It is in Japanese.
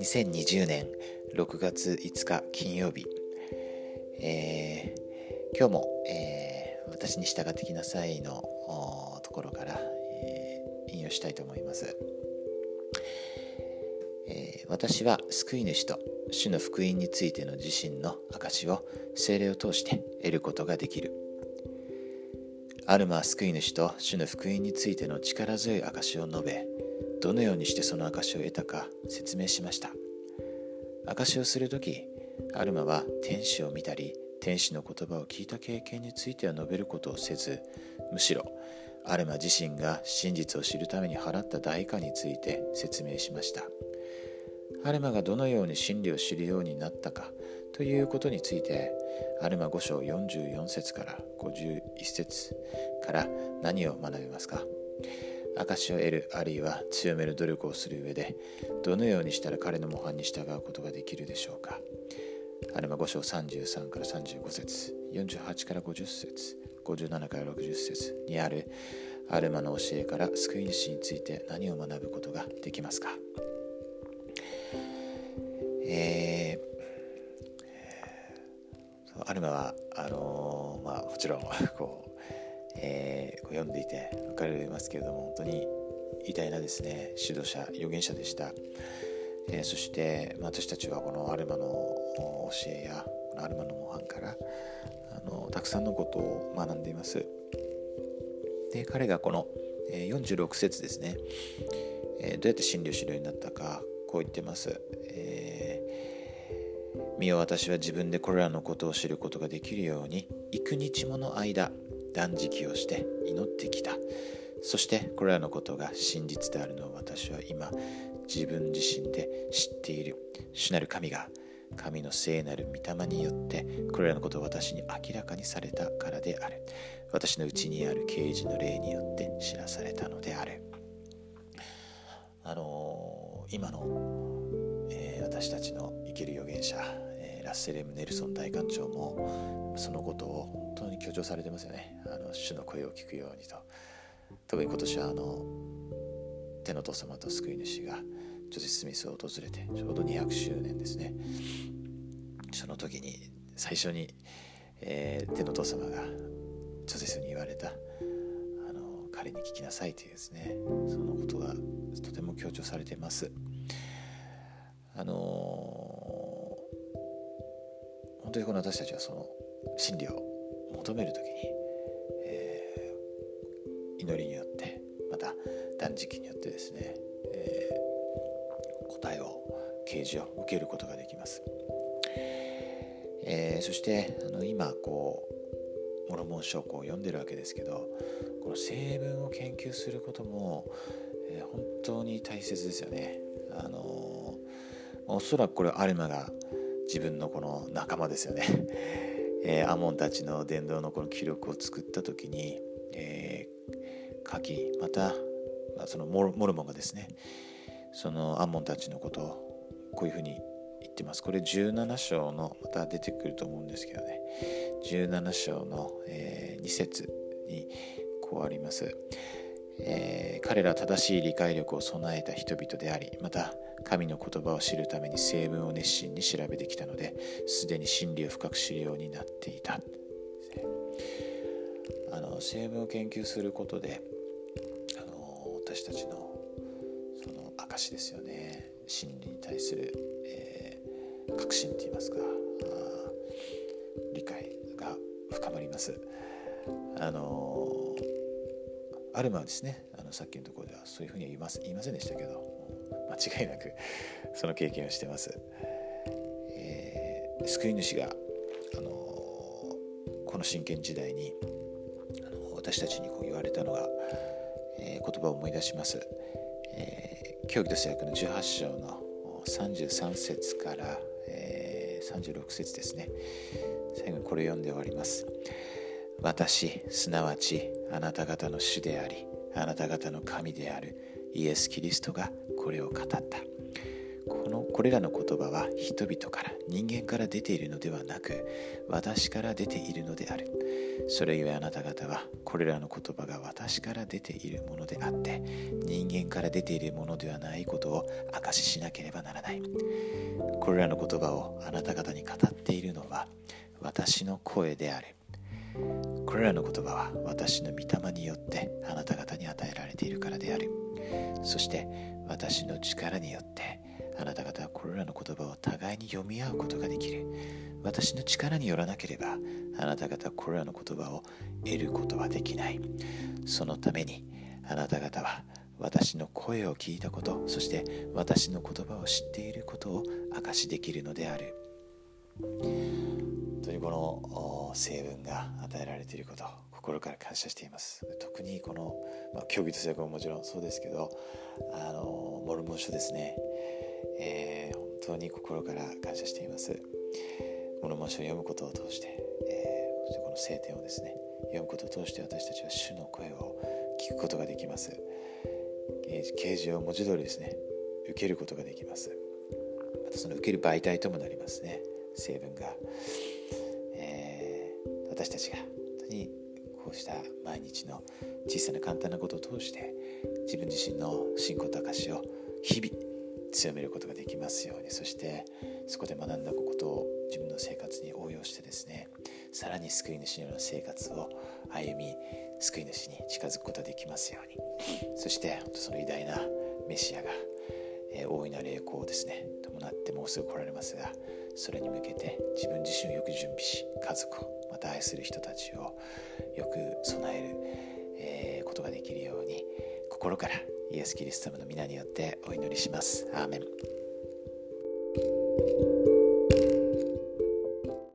2020年6月5日金曜日、えー、今日も、えー、私に従ってきなさいのところから、えー、引用したいと思います、えー、私は救い主と主の福音についての自身の証を精霊を通して得ることができる。アルマは救い主と主の福音についての力強い証を述べどのようにしてその証を得たか説明しました。証をする時アルマは天使を見たり天使の言葉を聞いた経験については述べることをせずむしろアルマ自身が真実を知るために払った代価について説明しました。アルマがどのように真理を知るようになったかということについてアルマ5章44節から51節から何を学びますか？証を得るあるいは強める努力をする上でどのようにしたら彼の模範に従うことができるでしょうか？アルマ5章33から35節48から50節57から60節にあるアルマの教えから救い主について何を学ぶことができますか？えー、アルマはあのー、まあもちろんこうえー、読んでいて分かりますけれども本当に偉大なですね指導者預言者でした、えー、そして、まあ、私たちはこのアルマの教えやこのアルマの模範からあのたくさんのことを学んでいます。で彼がこの、え、46節ですね、え、どうやって真理を知るようになったかこう言ってます、え、身を私は自分でこれらのことを知ることができるように幾日もの間断食をして祈ってきた。そしてこれらのことが真実であるのを私は今自分自身で知っている。主なる神が神の聖なる御霊によってこれらのことを私に明らかにされたからである。私のうちにある啓示の霊によって知らされたのである。あのー、今の、えー、私たちの生きる預言者ラッセレム・ネルソン大官長もそのことを本当に強調されてますよね。あの主の声を聞くようにと。特に今年はあの天の父様と救い主がジョセフ・スミスを訪れてちょうど200周年ですね。その時に最初に、えー、天の父様がジョセフに言われたあの彼に聞きなさいというですねそのことがとても強調されてます。あの本当にこの私たちはその真理を求める時に、えー、祈りによってまた断食によってですね、えー、答えを啓示を受けることができます、えー、そしてあの今こうモロモン書をこう読んでるわけですけどこの成分を研究することも、えー、本当に大切ですよね。あのおそらくこれアルマが自分のこの仲間ですよね、えー、アモンたちの伝道のこの記録を作った時に、えー、書きまた、まあ、そのモルモンがですねそのアモンたちのことをこういうふうに言ってます。これ17章のまた出てくると思うんですけどね。17章の、えー、2節にこうあります。えー、彼ら正しい理解力を備えた人々でありまた神の言葉を知るために成分を熱心に調べてきたのですでに真理を深く知るようになっていた。あの成分を研究することであの私たちのその証ですよね。真理に対する、えー、確信といいますか。理解が深まります。あのアルマはですねあのさっきのところではそういうふうには言います言いませんでしたけど間違いなくその経験をしてます、えー、救い主が、あのー、この真剣時代に、あのー、私たちにこう言われたのが、えー、言葉を思い出します、えー、と制約の18章の33節から、えー、36節ですね。最後にこれを読んで終わります。私すなわちあなた方の主でありあなた方の神であるイエス・キリストがこれを語った。このこれらの言葉は人々から人間から出ているのではなく私から出ているのである。それゆえあなた方はこれらの言葉が私から出ているものであって人間から出ているものではないことを証ししなければならない。これらの言葉をあなた方に語っているのは私の声であるこれらの言葉は私の御霊によってあなた方に与えられているからである。そして私の力によってあなた方はこれらの言葉を互いに読み合うことができる。私の力によらなければあなた方はこれらの言葉を得ることはできない。そのためにあなた方は私の声を聞いたことそして私の言葉を知っていることを証しできるのである。本当にこの成分が与えられていること心から感謝しています。特にこの、まあ、競技と制約ももちろんそうですけどあのモルモン書ですね、えー、本当に心から感謝しています。モルモン書を読むことを通して、えー、この聖典をですね読むことを通して私たちは主の声を聞くことができます。啓示を文字通りですね受けることができます。またその受ける媒体ともなりますね。成分が、私たちが本当にこうした毎日の小さな簡単なことを通して自分自身の信仰と証を日々強めることができますようにそしてそこで学んだことを自分の生活に応用してですねさらに救い主のような生活を歩み救い主に近づくことができますようにそしてその偉大なメシアが、えー、大いな栄光をですね伴ってもうすぐ来られますがそれに向けて自分自身をよく準備し家族をまた愛する人たちをよく備える、え、ことができるように心からイエス・キリスト様の皆によってお祈りします。アーメン